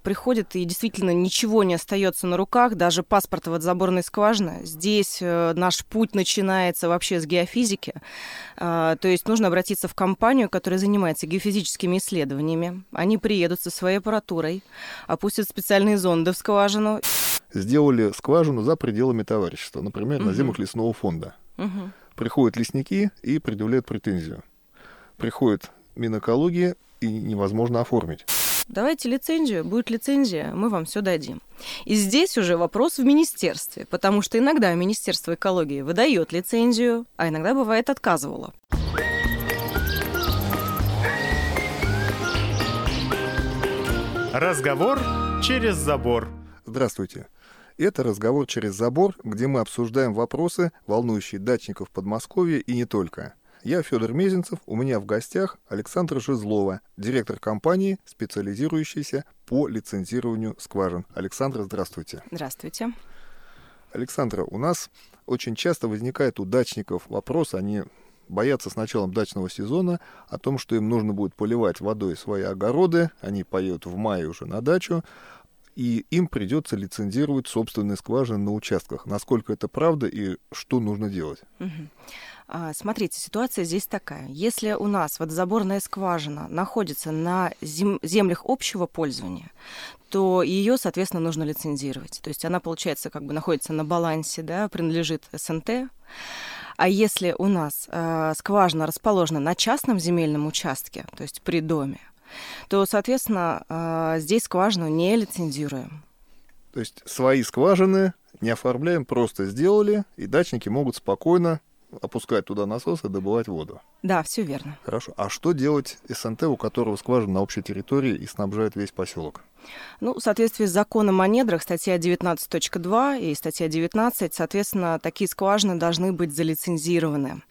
приходит и действительно ничего не остается на руках, даже паспорта вот заборной скважины. Здесь э, наш путь начинается вообще с геофизики. Э, то есть нужно обратиться в компанию, которая занимается геофизическими исследованиями. Они приедут со своей аппаратурой, опустят специальные зонды в скважину. Сделали скважину за пределами товарищества, например, на землях лесного фонда. Мгм. Приходят лесники и предъявляют претензию. Приходит Минэкология и невозможно оформить. Давайте лицензию, будет лицензия, мы вам все дадим. И здесь уже вопрос в министерстве, потому что иногда Министерство экологии выдает лицензию, а иногда бывает отказывало. Разговор через забор. Здравствуйте. Это разговор через забор, где мы обсуждаем вопросы, волнующие дачников Подмосковья и не только. Я Федор Мезенцев, у меня в гостях Александра Жезлова, директор компании, специализирующейся по лицензированию скважин. Александра, здравствуйте. Здравствуйте. Александра, у нас очень часто возникает у дачников вопрос, они боятся с началом дачного сезона о том, что им нужно будет поливать водой свои огороды, они поедут в мае уже на дачу, и им придется лицензировать собственные скважины на участках. Насколько это правда и что нужно делать? А, Смотрите, ситуация здесь такая. Если у нас водозаборная скважина находится на зем- землях общего пользования, то ее, соответственно, нужно лицензировать. То есть она, получается, как бы находится на балансе, да, принадлежит СНТ. А если у нас э, скважина расположена на частном земельном участке, то есть при доме, то, соответственно, э, здесь скважину не лицензируем. То есть свои скважины не оформляем, просто сделали, и дачники могут спокойно опускать туда насос и добывать воду. Да, все верно. Хорошо. А что делать СНТ, у которого скважина на общей территории и снабжает весь поселок? Ну, в соответствии с законом о недрах, статья 19.2 и статья 19, соответственно, такие скважины должны быть залицензированы.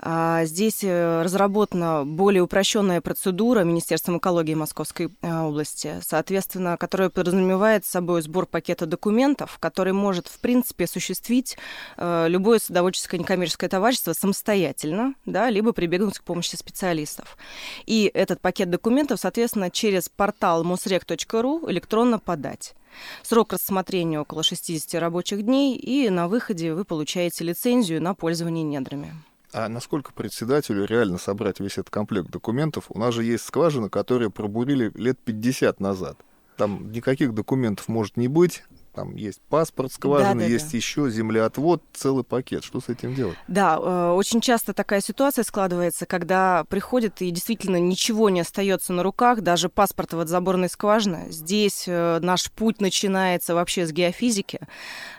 А, Здесь э, разработана более упрощенная процедура Министерством экологии Московской э, области, соответственно, которая подразумевает собой сбор пакета документов, который может, в принципе, осуществить э, любое садоводческое некоммерческое товарищество самостоятельно, да, либо прибегнуть к помощи специалистов. И этот пакет документов, соответственно, через портал mosrec.ru электронно подать. Срок рассмотрения около 60 рабочих дней, и на выходе вы получаете лицензию на пользование недрами. А насколько председателю реально собрать весь этот комплект документов? У нас же есть скважины, которые пробурили лет 50 назад. Там никаких документов может не быть. Там есть паспорт скважины, Да-да-да. есть еще землеотвод, целый пакет. Что с этим делать? Да, э, очень часто такая ситуация складывается, когда приходит и действительно ничего не остается на руках, даже паспорта вот заборной скважины. Здесь э, наш путь начинается вообще с геофизики.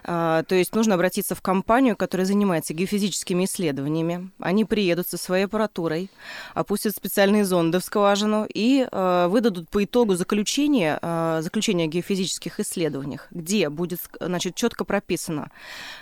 Э, То есть нужно обратиться в компанию, которая занимается геофизическими исследованиями. Они приедут со своей аппаратурой, опустят специальные зонды в скважину и выдадут по итогу заключение, заключение о геофизических исследованиях, где будет значит, четко прописано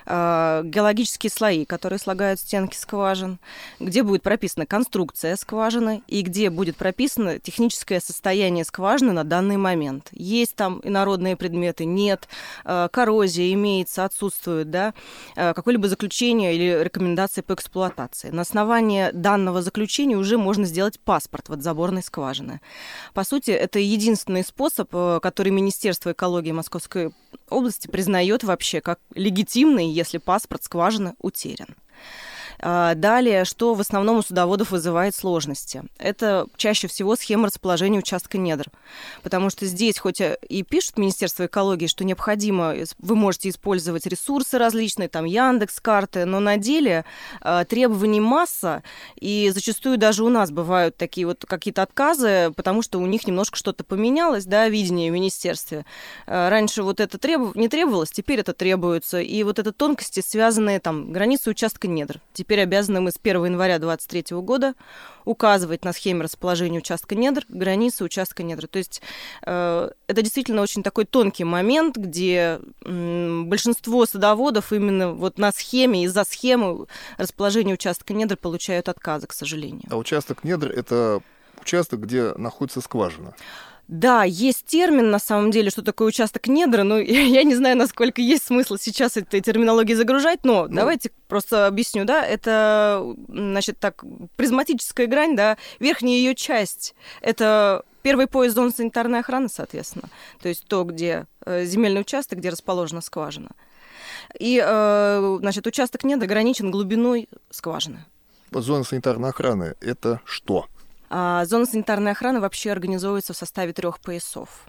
э, геологические слои, которые слагают стенки скважин, где будет прописана конструкция скважины и где будет прописано техническое состояние скважины на данный момент. Есть там инородные предметы, нет, э, коррозия имеется, отсутствует, да, э, какое-либо заключение или рекомендации по эксплуатации. На основании данного заключения уже можно сделать паспорт вот заборной скважины. По сути, это единственный способ, э, который Министерство экологии Московской области признает вообще как легитимный, если паспорт скважины утерян. А, Далее, что в основном у судоводов вызывает сложности? Это чаще всего схема расположения участка недр. Потому что здесь, хоть и пишут Министерство экологии, что необходимо, вы можете использовать ресурсы различные, там Яндекс, карты, но на деле а, требований масса, и зачастую даже у нас бывают такие вот какие-то отказы, потому что у них немножко что-то поменялось, да, видение в министерстве. А, Раньше вот это требов... не требовалось, теперь это требуется. И вот это тонкости, связанные там границы участка недр. Теперь обязаны мы с 1 января 2023 года указывать на схеме расположения участка недр границы участка недр. То есть э, это действительно очень такой тонкий момент, где м, большинство садоводов именно вот на схеме, из-за схемы расположения участка недр получают отказы, к сожалению. А участок недр — это участок, где находится скважина. Да, есть термин, на самом деле, что такое участок недра, но я не знаю, насколько есть смысл сейчас этой терминологии загружать, но Ну. давайте просто объясню, да, это, значит, так, призматическая грань, да, верхняя ее часть, это первый пояс зон санитарной охраны, соответственно, то есть то, где э, земельный участок, где расположена скважина. И, э, значит, участок нет ограничен глубиной скважины. Зона санитарной охраны – это что? А зона санитарной охраны вообще организовывается в составе трех поясов.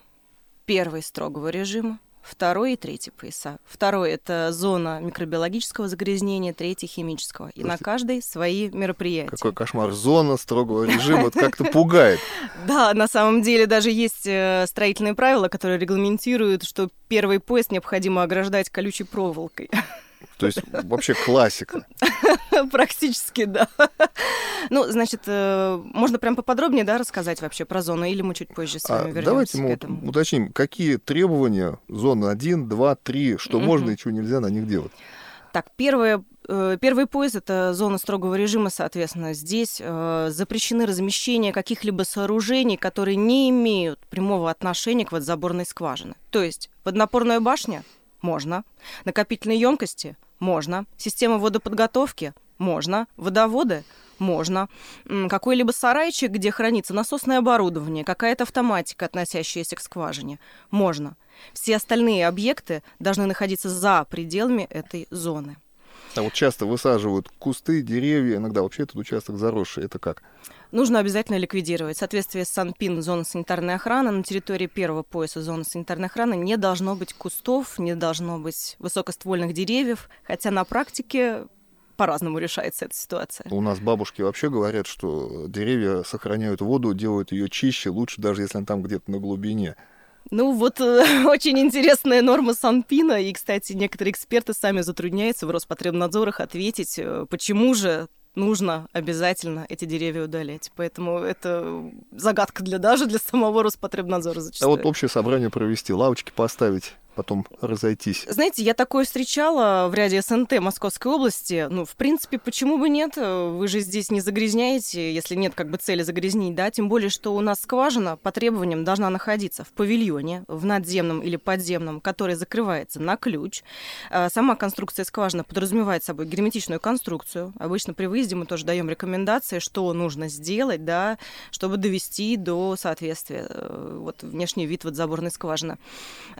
Первый строгого режима, второй и третий пояса. Второй – это зона микробиологического загрязнения, третий – химического. И Слушайте, на каждой свои мероприятия. Какой кошмар. Зона строгого режима, это как-то пугает. Да, на самом деле даже есть э, строительные правила, которые регламентируют, что первый пояс необходимо ограждать колючей проволокой. То есть вообще классика. Практически, да. Ну, значит, э, можно прям поподробнее, да, рассказать вообще про зону, или мы чуть позже с вами а вернемся Давайте мы этому. уточним, какие требования зоны 1, 2, 3, что можно и чего нельзя на них делать. Так, первое, э, первый пояс – это зона строгого режима, соответственно. Здесь э, запрещены размещения каких-либо сооружений, которые не имеют прямого отношения к водозаборной скважине. То есть водонапорная башня – можно. Накопительные емкости – можно. Система водоподготовки? Можно. Водоводы? Можно. Какой-либо сарайчик, где хранится насосное оборудование, какая-то автоматика, относящаяся к скважине? Можно. Все остальные объекты должны находиться за пределами этой зоны. А вот часто высаживают кусты, деревья, иногда вообще этот участок заросший. Это как? Нужно обязательно ликвидировать. В соответствии с Санпин, зона санитарной охраны, на территории первого пояса зоны санитарной охраны не должно быть кустов, не должно быть высокоствольных деревьев, хотя на практике по-разному решается эта ситуация. У нас бабушки вообще говорят, что деревья сохраняют воду, делают ее чище, лучше, даже если она там где-то на глубине. Ну вот э, очень интересная норма Санпина, и, кстати, некоторые эксперты сами затрудняются в Роспотребнадзорах ответить, э, почему же нужно обязательно эти деревья удалять. Поэтому это загадка для даже для самого Роспотребнадзора зачастую. А вот общее собрание провести, лавочки поставить потом разойтись. Знаете, я такое встречала в ряде СНТ Московской области. Ну, в принципе, почему бы нет? Вы же здесь не загрязняете, если нет как бы цели загрязнить, да? Тем более, что у нас скважина по требованиям должна находиться в павильоне, в надземном или подземном, который закрывается на ключ. А, сама конструкция скважины подразумевает собой герметичную конструкцию. Обычно при выезде мы тоже даем рекомендации, что нужно сделать, да, чтобы довести до соответствия э, вот внешний вид вот заборной скважины.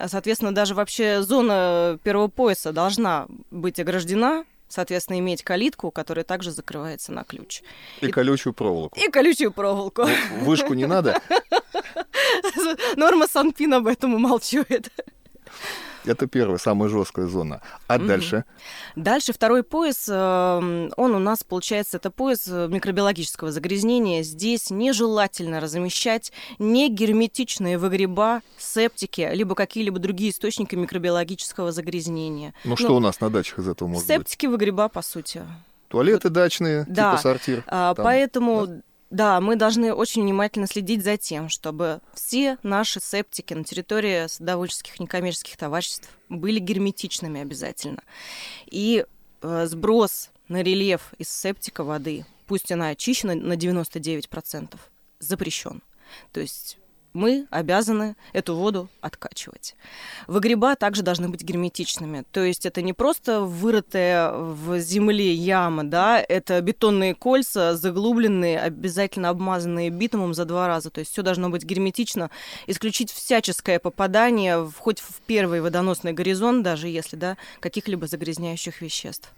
Соответственно, даже даже вообще зона первого пояса должна быть ограждена, соответственно, иметь калитку, которая также закрывается на ключ. И, и колючую проволоку. И колючую проволоку. Вышку не надо? Норма Санпин об этом умалчивает. Это первая, самая жесткая зона. А угу. дальше? Дальше второй пояс, эм, он у нас, получается, это пояс э, микробиологического загрязнения. Здесь нежелательно размещать негерметичные выгреба, септики, либо какие-либо другие источники микробиологического загрязнения. Ну, что ну, у нас на дачах из этого может септики, быть? Септики, выгреба, по сути. Туалеты дачные, да. типа сортир. А, там, поэтому да? Да, мы должны очень внимательно следить за тем, чтобы все наши септики на территории садоводческих некоммерческих товариществ были герметичными обязательно. И э, сброс на рельеф из септика воды, пусть она очищена на 99%, запрещен. То есть мы обязаны эту воду откачивать. Выгреба также должны быть герметичными. То есть это не просто вырытая в земле яма, да, это бетонные кольца, заглубленные, обязательно обмазанные битумом за два раза. То есть все должно быть герметично, исключить всяческое попадание хоть в первый водоносный горизонт, даже если, да, каких-либо загрязняющих веществ.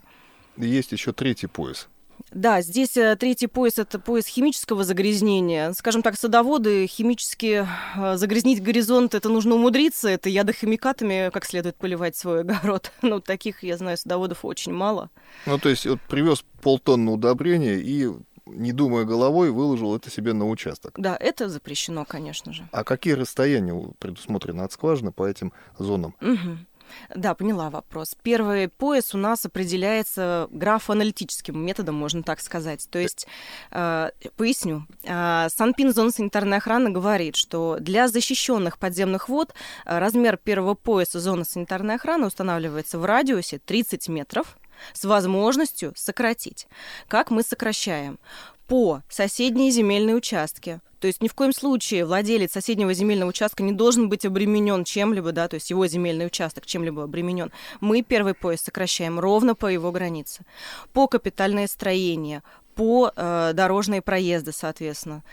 Есть еще третий пояс да, здесь э, третий пояс – это пояс химического загрязнения. Скажем так, садоводы химически э, загрязнить горизонт – это нужно умудриться. Это ядохимикатами как следует поливать свой огород. Ну, таких, я знаю, садоводов очень мало. Ну, то есть вот привез полтонны удобрения и не думая головой, выложил это себе на участок. Да, это запрещено, конечно же. А какие расстояния предусмотрены от скважины по этим зонам? Угу. Да, поняла вопрос. Первый пояс у нас определяется графоаналитическим методом, можно так сказать. То есть, э, поясню, э, Санпин зона санитарной охраны говорит, что для защищенных подземных вод э, размер первого пояса зоны санитарной охраны устанавливается в радиусе 30 метров с возможностью сократить. Как мы сокращаем? По соседние земельные участки то есть ни в коем случае владелец соседнего земельного участка не должен быть обременен чем-либо, да, то есть его земельный участок чем-либо обременен. Мы первый пояс сокращаем ровно по его границе. По капитальное строение, по э, дорожные проезды, соответственно.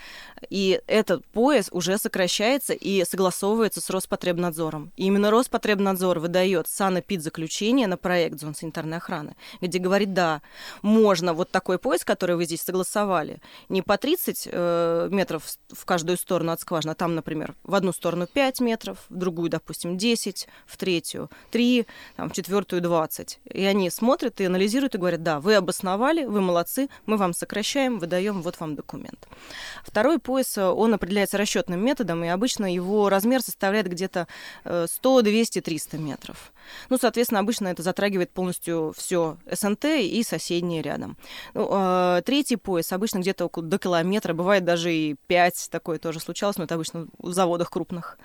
И этот пояс уже сокращается и согласовывается с Роспотребнадзором. И именно Роспотребнадзор выдает санэпид-заключение на проект зон санитарной охраны, где говорит, да, можно вот такой пояс, который вы здесь согласовали, не по 30 э, метров в каждую сторону от скважины, а там, например, в одну сторону 5 метров, в другую, допустим, 10, в третью 3, там, в четвертую 20. И они смотрят и анализируют и говорят, да, вы обосновали, вы молодцы, мы вам сокращаем, выдаем, вот вам документ. Второй пояс, э, он определяется расчетным методом, и обычно его размер составляет где-то 100, 200, 300 метров. Ну, соответственно, обычно это затрагивает полностью все СНТ и соседние рядом. Ну, э, третий пояс обычно где-то около до километра, бывает даже и 5, такое тоже случалось, но это обычно в заводах крупных.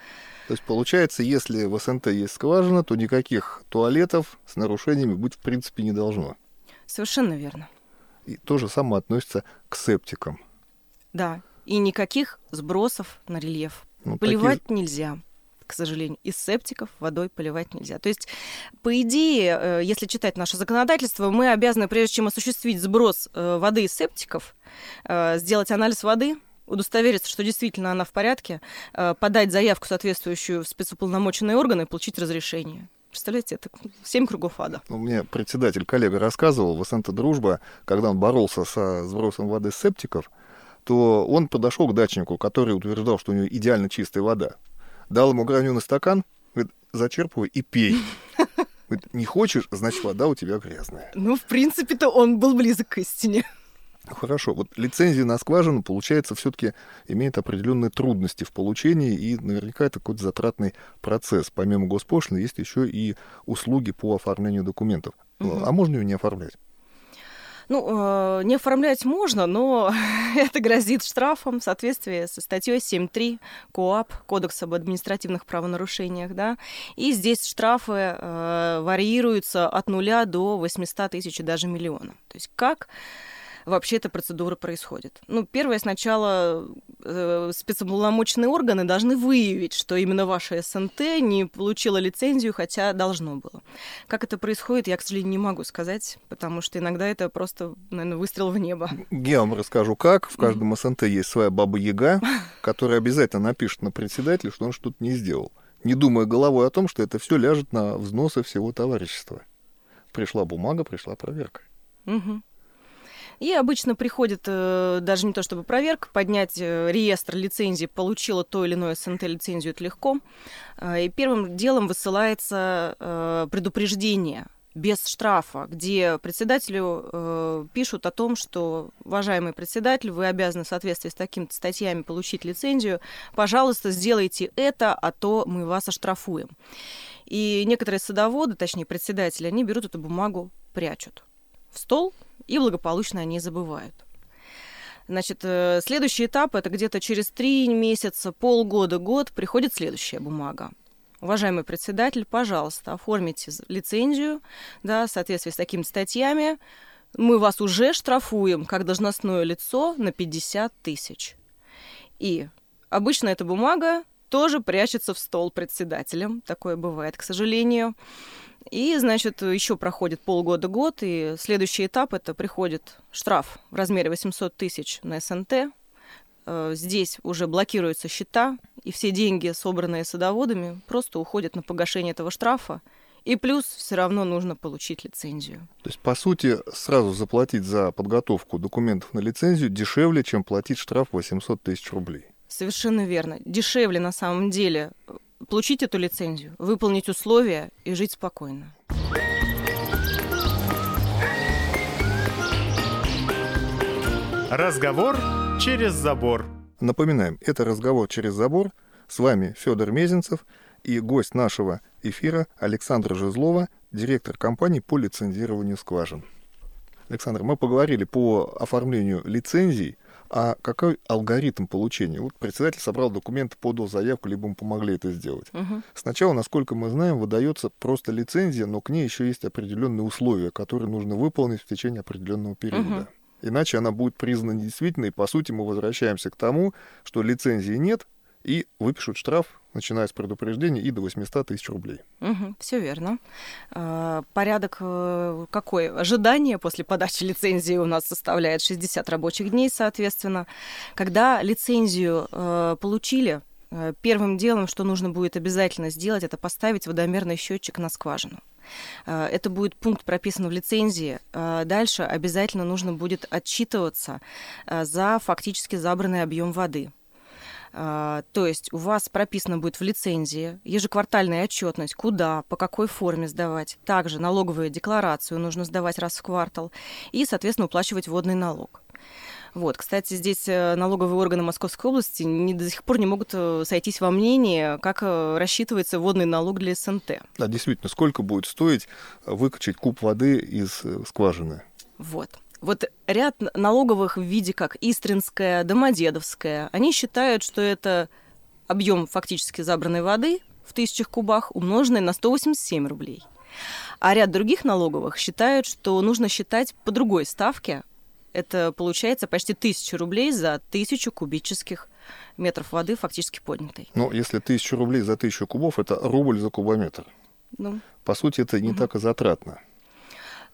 То есть получается, если в СНТ есть скважина, то никаких туалетов с нарушениями быть в принципе не должно. Совершенно верно. И то же самое относится к септикам. Да, и никаких сбросов на рельеф. Ну, Поливать такие... нельзя к сожалению, из септиков водой поливать нельзя. То есть, по идее, э, если читать наше законодательство, мы обязаны, прежде чем осуществить сброс э, воды из септиков, э, сделать анализ воды, удостовериться, что действительно она в порядке, подать заявку, соответствующую в спецуполномоченные органы, и получить разрешение. Представляете, это семь кругов ада. У меня председатель, коллега рассказывал, в СНТ «Дружба», когда он боролся со сбросом воды с септиков, то он подошел к дачнику, который утверждал, что у него идеально чистая вода. Дал ему граненый стакан, говорит, зачерпывай и пей. Говорит, не хочешь, значит, вода у тебя грязная. Ну, в принципе-то он был близок к истине. Хорошо. Вот лицензия на скважину, получается, все-таки имеет определенные трудности в получении, и наверняка это какой-то затратный процесс. Помимо госпошлины есть еще и услуги по оформлению документов. Угу. А можно ее не оформлять? Ну, э, не оформлять можно, но это грозит штрафом в соответствии со статьей 7.3 КОАП, Кодекса об административных правонарушениях, да, и здесь штрафы э, варьируются от нуля до 800 тысяч и даже миллиона. То есть как вообще эта процедура происходит. Ну, первое, сначала э, спецуполномоченные органы должны выявить, что именно ваша СНТ не получила лицензию, хотя должно было. Как это происходит, я, к сожалению, не могу сказать, потому что иногда это просто, наверное, выстрел в небо. Я вам расскажу, как. В каждом СНТ есть своя баба-яга, которая обязательно напишет на председателя, что он что-то не сделал не думая головой о том, что это все ляжет на взносы всего товарищества. Пришла бумага, пришла проверка. Угу. И обычно приходит э, даже не то чтобы проверка, поднять э, реестр лицензий, получила то или иное СНТ лицензию, это легко. Э, и первым делом высылается предупреждение без штрафа, где председателю э, пишут о том, что, уважаемый председатель, вы обязаны в соответствии с такими статьями получить лицензию, пожалуйста, сделайте это, а то мы вас оштрафуем. И некоторые садоводы, точнее председатели, они берут эту бумагу, прячут в стол, и благополучно они забывают. Значит, э, следующий этап это где-то через три месяца, полгода, год приходит следующая бумага. Уважаемый председатель, пожалуйста, оформите лицензию, да, в соответствии с такими статьями. Мы вас уже штрафуем как должностное лицо на 50 тысяч. И обычно эта бумага тоже прячется в стол председателем. Такое бывает, к сожалению. И, значит, еще проходит полгода-год, и следующий этап это приходит штраф в размере 800 тысяч на СНТ. Э, здесь уже блокируются счета, и все деньги, собранные садоводами, просто уходят на погашение этого штрафа. И плюс все равно нужно получить лицензию. То есть, по сути, сразу заплатить за подготовку документов на лицензию дешевле, чем платить штраф 800 тысяч рублей. Совершенно верно. Дешевле на самом деле получить эту лицензию, выполнить условия и жить спокойно. Разговор через забор. Напоминаем, это разговор через забор. С вами Федор Мезенцев и гость нашего эфира Александра Жезлова, директор компании по лицензированию скважин. Александр, мы поговорили по оформлению лицензий а какой алгоритм получения? Вот председатель собрал документы, подал заявку, либо мы помогли это сделать. Угу. Сначала, насколько мы знаем, выдается просто лицензия, но к ней еще есть определенные условия, которые нужно выполнить в течение определенного периода. Угу. Иначе она будет признана недействительной, и по сути мы возвращаемся к тому, что лицензии нет, и выпишут штраф начиная с предупреждения и до 800 тысяч рублей. Угу, все верно. А, порядок э, какой? Ожидание после подачи лицензии у нас составляет 60 рабочих дней, соответственно. Когда лицензию э, получили, э, первым делом, что нужно будет обязательно сделать, это поставить водомерный счетчик на скважину. Это будет пункт прописан в лицензии. Дальше обязательно нужно будет отчитываться за фактически забранный объем воды. А, то есть у вас прописано будет в лицензии ежеквартальная отчетность, куда, по какой форме сдавать. Также налоговую декларацию нужно сдавать раз в квартал и, соответственно, уплачивать водный налог. Вот, кстати, здесь э, налоговые органы Московской области не, до сих пор не могут э, сойтись во мнении, как э, рассчитывается водный налог для СНТ. Да, действительно, сколько будет стоить выкачать куб воды из скважины? Вот вот ряд налоговых в виде как Истринская, Домодедовская, они считают, что это объем фактически забранной воды в тысячах кубах, умноженный на 187 рублей. А ряд других налоговых считают, что нужно считать по другой ставке. Это получается почти тысячу рублей за тысячу кубических метров воды фактически поднятой. Ну, если тысячу рублей за тысячу кубов, это рубль за кубометр. Ну, По сути, это не угу. так и затратно.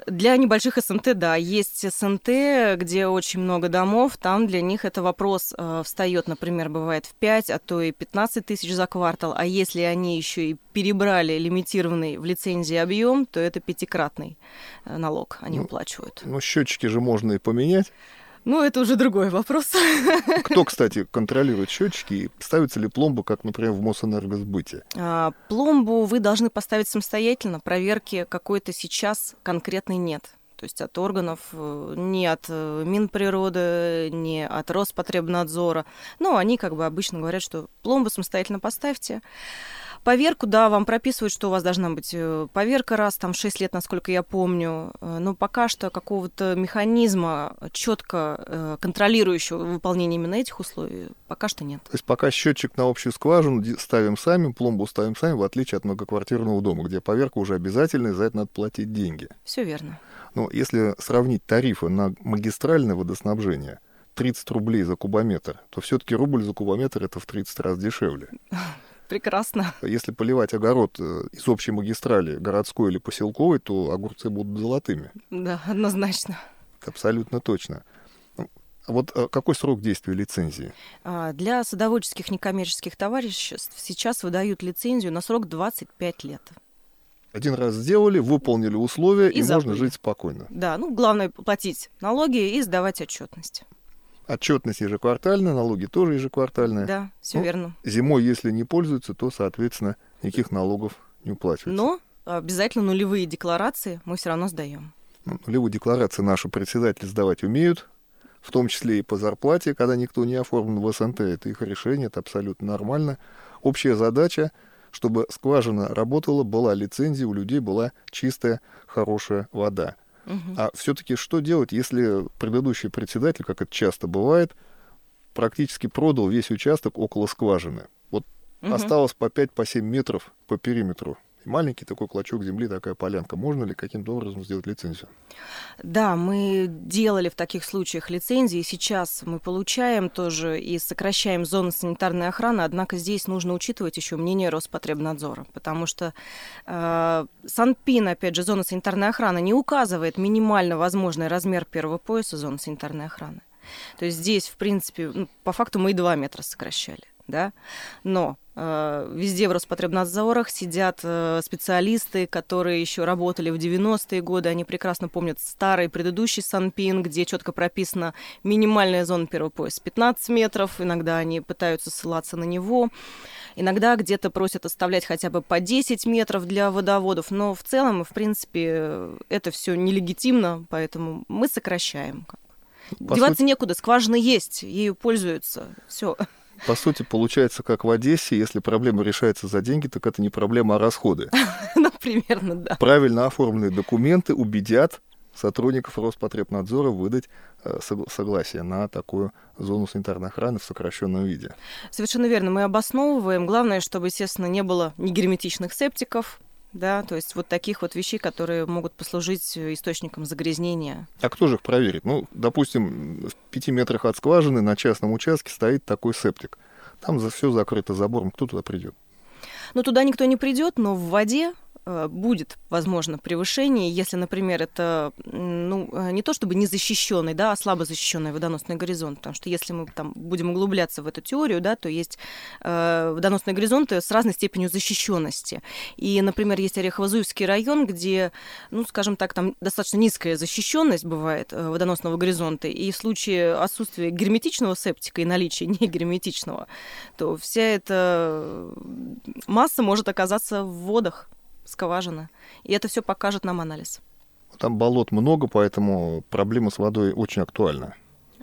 Для небольших СНТ, да, есть СНТ, где очень много домов, там для них это вопрос э, встает, например, бывает в 5, а то и 15 тысяч за квартал, а если они еще и перебрали лимитированный в лицензии объем, то это пятикратный э, налог они ну, уплачивают. Ну, счетчики же можно и поменять. Ну, это уже другой вопрос. Кто, кстати, контролирует счетчики? Ставится ли пломба, как, например, в Мосэнергосбыте? А, пломбу вы должны поставить самостоятельно. Проверки какой-то сейчас конкретной нет. То есть от органов, э, ни от э, Минприроды, ни от Роспотребнадзора. Но они как бы обычно говорят, что пломбу самостоятельно поставьте. Поверку, да, вам прописывают, что у вас должна быть э, поверка раз там 6 лет, насколько я помню. Э, но пока что какого-то механизма четко э, контролирующего выполнение именно этих условий пока что нет. То есть пока счетчик на общую скважину ставим сами, пломбу ставим сами, в отличие от многоквартирного дома, где поверка уже обязательная, за это надо платить деньги. Все верно. Но если сравнить тарифы на магистральное водоснабжение, 30 рублей за кубометр, то все-таки рубль за кубометр это в 30 раз дешевле. Прекрасно. Если поливать огород э, из общей магистрали, городской или поселковой, то огурцы будут золотыми. Да, однозначно. Абсолютно точно. Ну, а вот э, какой срок действия лицензии? А, для садоводческих некоммерческих товариществ сейчас выдают лицензию на срок 25 лет. Один раз сделали, выполнили условия, и, и можно жить спокойно. Да, ну главное платить налоги и сдавать отчетность. Отчетность ежеквартальная, налоги тоже ежеквартальные. Да, все ну, верно. Зимой, если не пользуются, то, соответственно, никаких налогов не уплачивается. Но обязательно нулевые декларации мы все равно сдаем. Ну, нулевые декларации наши председатели сдавать умеют, в том числе и по зарплате, когда никто не оформлен в СНТ. Это их решение, это абсолютно нормально. Общая задача, чтобы скважина работала, была лицензия, у людей была чистая, хорошая вода. А все-таки что делать, если предыдущий председатель, как это часто бывает, практически продал весь участок около скважины? Вот угу. осталось по 5-7 по метров по периметру маленький такой клочок земли, такая полянка. Можно ли каким-то образом сделать лицензию? Да, мы делали в таких случаях лицензии. Сейчас мы получаем тоже и сокращаем зоны санитарной охраны, однако здесь нужно учитывать еще мнение Роспотребнадзора, потому что э, Санпин, опять же, зона санитарной охраны не указывает минимально возможный размер первого пояса зоны санитарной охраны. То есть здесь, в принципе, ну, по факту мы и 2 метра сокращали да, но э, везде в Роспотребнадзорах сидят э, специалисты, которые еще работали в 90-е годы, они прекрасно помнят старый предыдущий Санпин, где четко прописана минимальная зона первого пояса 15 метров, иногда они пытаются ссылаться на него, иногда где-то просят оставлять хотя бы по 10 метров для водоводов, но в целом, в принципе, это все нелегитимно, поэтому мы сокращаем. По Деваться сути... некуда, скважина есть, ею пользуются, все. По сути, получается, как в Одессе, если проблема решается за деньги, так это не проблема, а расходы. Ну, примерно, да. Правильно оформленные документы убедят сотрудников Роспотребнадзора выдать э, согласие на такую зону санитарной охраны в сокращенном виде. Совершенно верно. Мы обосновываем. Главное, чтобы, естественно, не было негерметичных септиков, да, то есть вот таких вот вещей, которые могут послужить источником загрязнения. А кто же их проверит? Ну, допустим, в пяти метрах от скважины на частном участке стоит такой септик. Там за все закрыто забором, кто туда придет? Ну, туда никто не придет, но в воде Э, будет, возможно, превышение, если, например, это ну, э, не то чтобы незащищенный, да, а слабо защищенный водоносный горизонт, потому что если мы там будем углубляться в эту теорию, да, то есть э, водоносные горизонты с разной степенью защищенности. И, например, есть Орехово-Зуевский район, где, ну, скажем так, там достаточно низкая защищенность бывает э, водоносного горизонта, и в случае отсутствия герметичного септика и наличия негерметичного, то вся эта масса может оказаться в водах скважина. И это все покажет нам анализ. Там болот много, поэтому проблема с водой очень актуальна.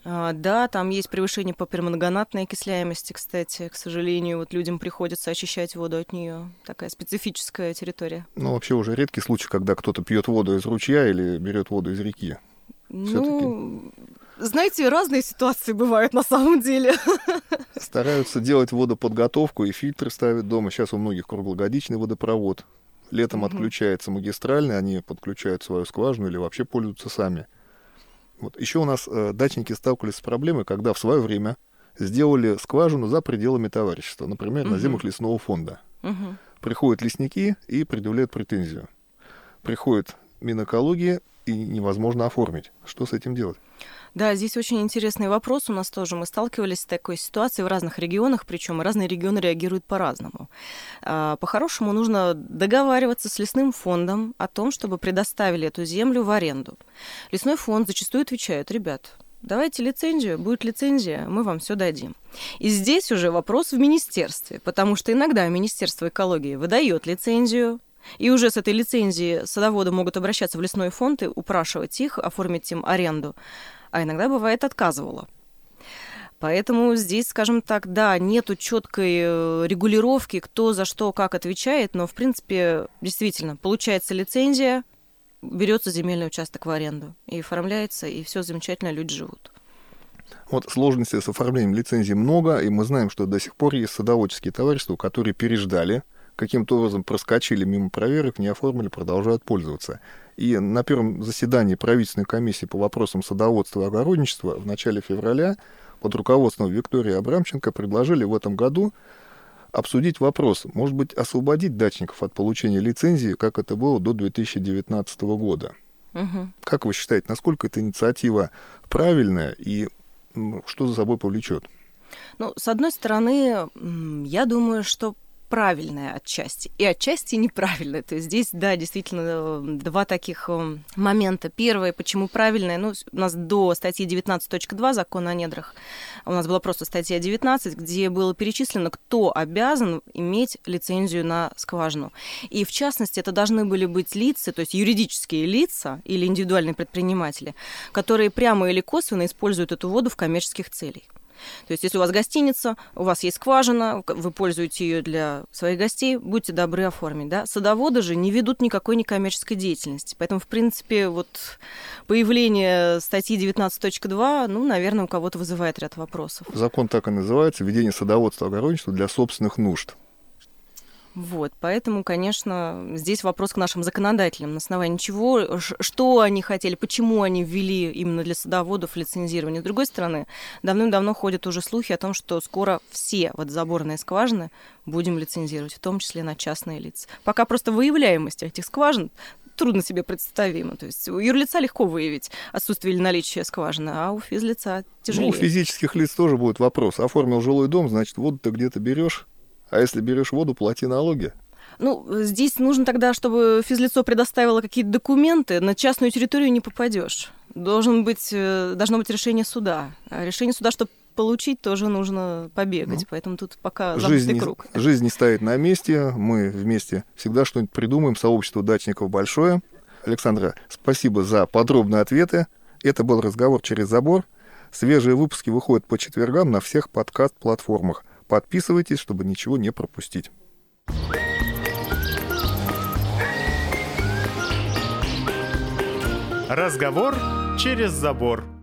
А, да, там есть превышение по перманганатной окисляемости, кстати. К сожалению, вот людям приходится очищать воду от нее. Такая специфическая территория. Ну, вообще уже редкий случай, когда кто-то пьет воду из ручья или берет воду из реки. Ну, знаете, разные ситуации бывают на самом деле. Стараются делать водоподготовку и фильтры ставят дома. Сейчас у многих круглогодичный водопровод. Летом угу. отключается магистральный, они подключают свою скважину или вообще пользуются сами. Вот. Еще у нас э, дачники сталкивались с проблемой, когда в свое время сделали скважину за пределами товарищества, например, угу. на землях лесного фонда. Угу. Приходят лесники и предъявляют претензию. Приходит Минэкология и невозможно оформить. Что с этим делать? Да, здесь очень интересный вопрос. У нас тоже мы сталкивались с такой ситуацией в разных регионах, причем разные регионы реагируют по-разному. А, по-хорошему нужно договариваться с лесным фондом о том, чтобы предоставили эту землю в аренду. Лесной фонд зачастую отвечает, ребят, давайте лицензию, будет лицензия, мы вам все дадим. И здесь уже вопрос в министерстве, потому что иногда Министерство экологии выдает лицензию, и уже с этой лицензии садоводы могут обращаться в лесной фонд и упрашивать их оформить им аренду а иногда бывает отказывала. Поэтому здесь, скажем так, да, нету четкой э, регулировки, кто за что как отвечает, но, в принципе, действительно, получается лицензия, берется земельный участок в аренду и оформляется, и все замечательно, люди живут. Вот сложностей с оформлением лицензии много, и мы знаем, что до сих пор есть садоводческие товарищества, которые переждали, каким-то образом проскочили мимо проверок, не оформили, продолжают пользоваться. И на первом заседании правительственной комиссии по вопросам садоводства и огородничества в начале февраля под руководством Виктории Абрамченко предложили в этом году обсудить вопрос, может быть, освободить дачников от получения лицензии, как это было до 2019 года. Угу. Как вы считаете, насколько эта инициатива правильная и что за собой повлечет? Ну, с одной стороны, я думаю, что правильное отчасти и отчасти неправильное. То есть здесь, да, действительно, э, два таких э, момента. Первое, почему правильное, ну, у нас до статьи 19.2 закона о недрах, у нас была просто статья 19, где было перечислено, кто обязан иметь лицензию на скважину. И, в частности, это должны были быть лица, то есть юридические лица или индивидуальные предприниматели, которые прямо или косвенно используют эту воду в коммерческих целях. То есть, если у вас гостиница, у вас есть скважина, вы пользуете ее для своих гостей, будьте добры оформить. Да? Садоводы же не ведут никакой некоммерческой деятельности. Поэтому, в принципе, вот появление статьи 19.2, ну, наверное, у кого-то вызывает ряд вопросов. Закон так и называется «Ведение садоводства огородничества для собственных нужд». Вот, поэтому, конечно, здесь вопрос к нашим законодателям. На основании чего, что они хотели, почему они ввели именно для садоводов лицензирование. С другой стороны, давным-давно ходят уже слухи о том, что скоро все вот заборные скважины будем лицензировать, в том числе на частные лица. Пока просто выявляемость этих скважин трудно себе представимо. То есть у юрлица легко выявить отсутствие или наличие скважины, а у физлица тяжелее. Ну, у физических лиц тоже будет вопрос. Оформил жилой дом, значит, воду ты где-то берешь, а если берешь воду, плати налоги. Ну, здесь нужно тогда, чтобы физлицо предоставило какие-то документы, на частную территорию не попадешь. Должен быть, э, должно быть решение суда. А решение суда, чтобы получить, тоже нужно побегать. Ну, Поэтому тут пока жизнь круг. Не, жизнь не стоит на месте. Мы вместе всегда что-нибудь придумаем. Сообщество дачников большое. Александра, спасибо за подробные ответы. Это был разговор через забор. Свежие выпуски выходят по четвергам на всех подкаст-платформах. Подписывайтесь, чтобы ничего не пропустить. Разговор через забор.